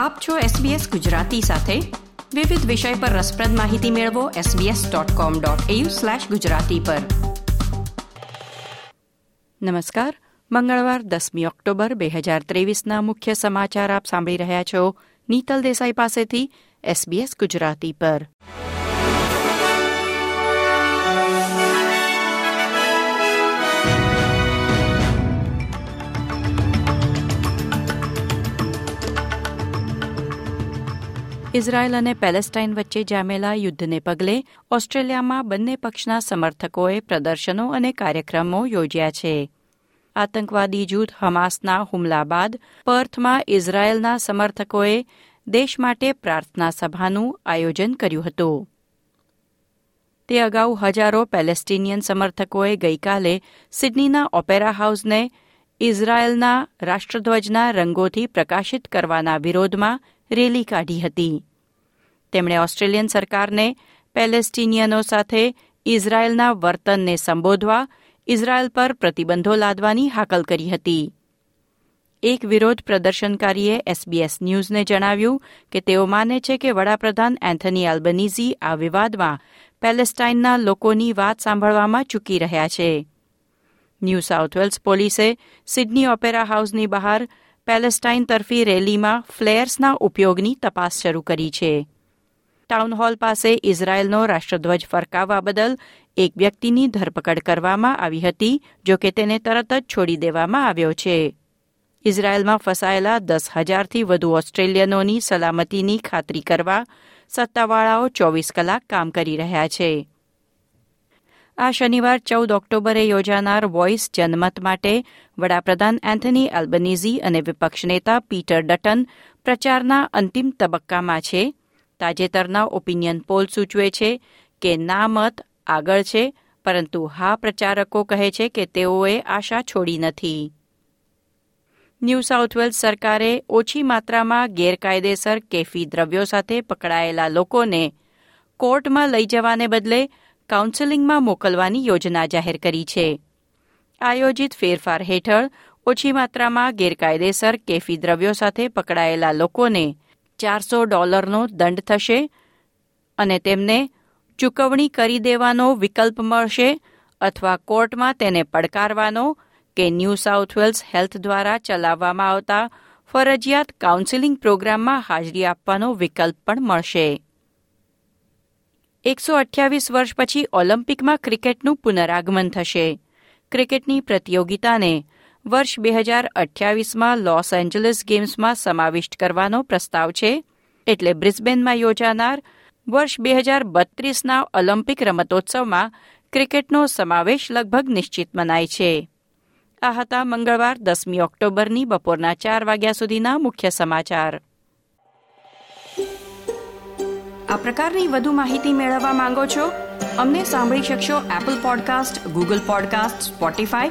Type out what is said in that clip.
આપ છો SBS ગુજરાતી સાથે. વિવિધ વિષય પર રસપ્રદ માહિતી મેળવો sbs.com.au/gujarati પર. નમસ્કાર. મંગળવાર દસમી ઓક્ટોબર બે હજાર ત્રેવીસના મુખ્ય સમાચાર આપ સાંભળી રહ્યા છો નીતલ દેસાઈ પાસેથી SBS ગુજરાતી પર. ઇઝરાયલ અને પેલેસ્ટાઇન વચ્ચે જામેલા યુદ્ધને પગલે ઓસ્ટ્રેલિયામાં બંને પક્ષના સમર્થકોએ પ્રદર્શનો અને કાર્યક્રમો યોજ્યા છે. આતંકવાદી જૂથ હમાસના હુમલા બાદ પર્થમાં ઇઝરાયેલના સમર્થકોએ દેશ માટે પ્રાર્થના સભાનું આયોજન કર્યું હતું. તે અગાઉ હજારો પેલેસ્ટીનિયન સમર્થકોએ ગઈકાલે સિડનીના ઓપેરા હાઉસને ઇઝરાયેલના રાષ્ટ્રધ્વજના રંગોથી પ્રકાશિત કરવાના વિરોધમાં રેલી કાઢી હતી. તેમણે ઓસ્ટ્રેલિયન સરકારને પેલેસ્ટીનિયનો સાથે ઇઝરાયેલના વર્તનને સંબોધવા, ઇઝરાયેલ પર પ્રતિબંધો લાદવાની હાકલ કરી હતી. એક વિરોધ પ્રદર્શનકારીએ એસબીએસ ન્યૂઝને જણાવ્યું કે તેઓ માને છે કે વડાપ્રધાન એન્થની આલ્બનીઝી આ વિવાદમાં પેલેસ્ટાઇનના લોકોની વાત સાંભળવામાં ચૂકી રહ્યા છે. ન્યૂ સાઉથ વેલ્સ પોલીસે સિડની ઓપેરા હાઉસની બહાર પેલેસ્ટાઇન તરફી રેલીમાં ફ્લેયર્સના ઉપયોગની તપાસ શરૂ કરી છે. ટાઉન હોલ પાસે ઇઝરાયેલનો રાષ્ટ્રધ્વજ ફરકાવવા બદલ એક વ્યક્તિની ધરપકડ કરવામાં આવી હતી, જો કે તેને તરત જ છોડી દેવામાં આવ્યો છે. ઇઝરાયેલમાં ફસાયેલા દસ હજારથી વધુ ઓસ્ટ્રેલિયનોની સલામતીની ખાતરી કરવા સત્તાવાળાઓ ચોવીસ કલાક કામ કરી રહ્યા છે. આ શનિવાર ચૌદ ઓક્ટોબરે યોજાનાર વોઇસ જનમત માટે વડાપ્રધાન એન્થની એલ્બનીઝી અને વિપક્ષ નેતા પીટર ડટન પ્રચારના અંતિમ તબક્કામાં છે. તાજેતરના ઓપિનિયન પોલ સૂચવે છે કે ના મત આગળ છે, પરંતુ હા પ્રચારકો કહે છે કે તેઓએ આશા છોડી નથી. ન્યૂ સાઉથ વેલ્સ સરકારે ઓછી માત્રામાં ગેરકાયદેસર કેફી દ્રવ્યો સાથે પકડાયેલા લોકોને કોર્ટમાં લઈ જવાને બદલે કાઉન્સેલિંગમાં મોકલવાની યોજના જાહેર કરી છે. આયોજિત ફેરફાર હેઠળ ઓછી માત્રામાં ગેરકાયદેસર કેફી દ્રવ્યો સાથે પકડાયેલા લોકોને ચારસો ડોલરનો દંડ થશે અને તેમને ચૂકવણી કરી દેવાનો વિકલ્પ મળશે અથવા કોર્ટમાં તેને પડકારવાનો કે ન્યૂ સાઉથ વેલ્સ હેલ્થ દ્વારા ચલાવવામાં આવતા ફરજિયાત કાઉન્સેલિંગ પ્રોગ્રામમાં હાજરી આપવાનો વિકલ્પ પણ મળશે. એકસો અઠ્યાવીસ વર્ષ પછી ઓલિમ્પિકમાં ક્રિકેટનું પુનરાગમન થશે. ક્રિકેટની પ્રતિયોગિતાને વર્ષ બે હજાર અઠ્યાવીસમાં લોસ એન્જલસ ગેમ્સમાં સમાવિષ્ટ કરવાનો પ્રસ્તાવ છે. એટલે બ્રિસ્બેનમાં યોજાનાર વર્ષ બે હજાર બત્રીસના ઓલિમ્પિક રમતોત્સવમાં ક્રિકેટનો સમાવેશ લગભગ નિશ્ચિત મનાય છે. આ હતા મંગળવાર દસમી ઓક્ટોબરની બપોરના ચાર વાગ્યા સુધીના મુખ્ય સમાચાર. આ પ્રકારની વધુ માહિતી મેળવવા માંગો છો? અમને સાંભળી શકશો Apple podcast Google podcast Spotify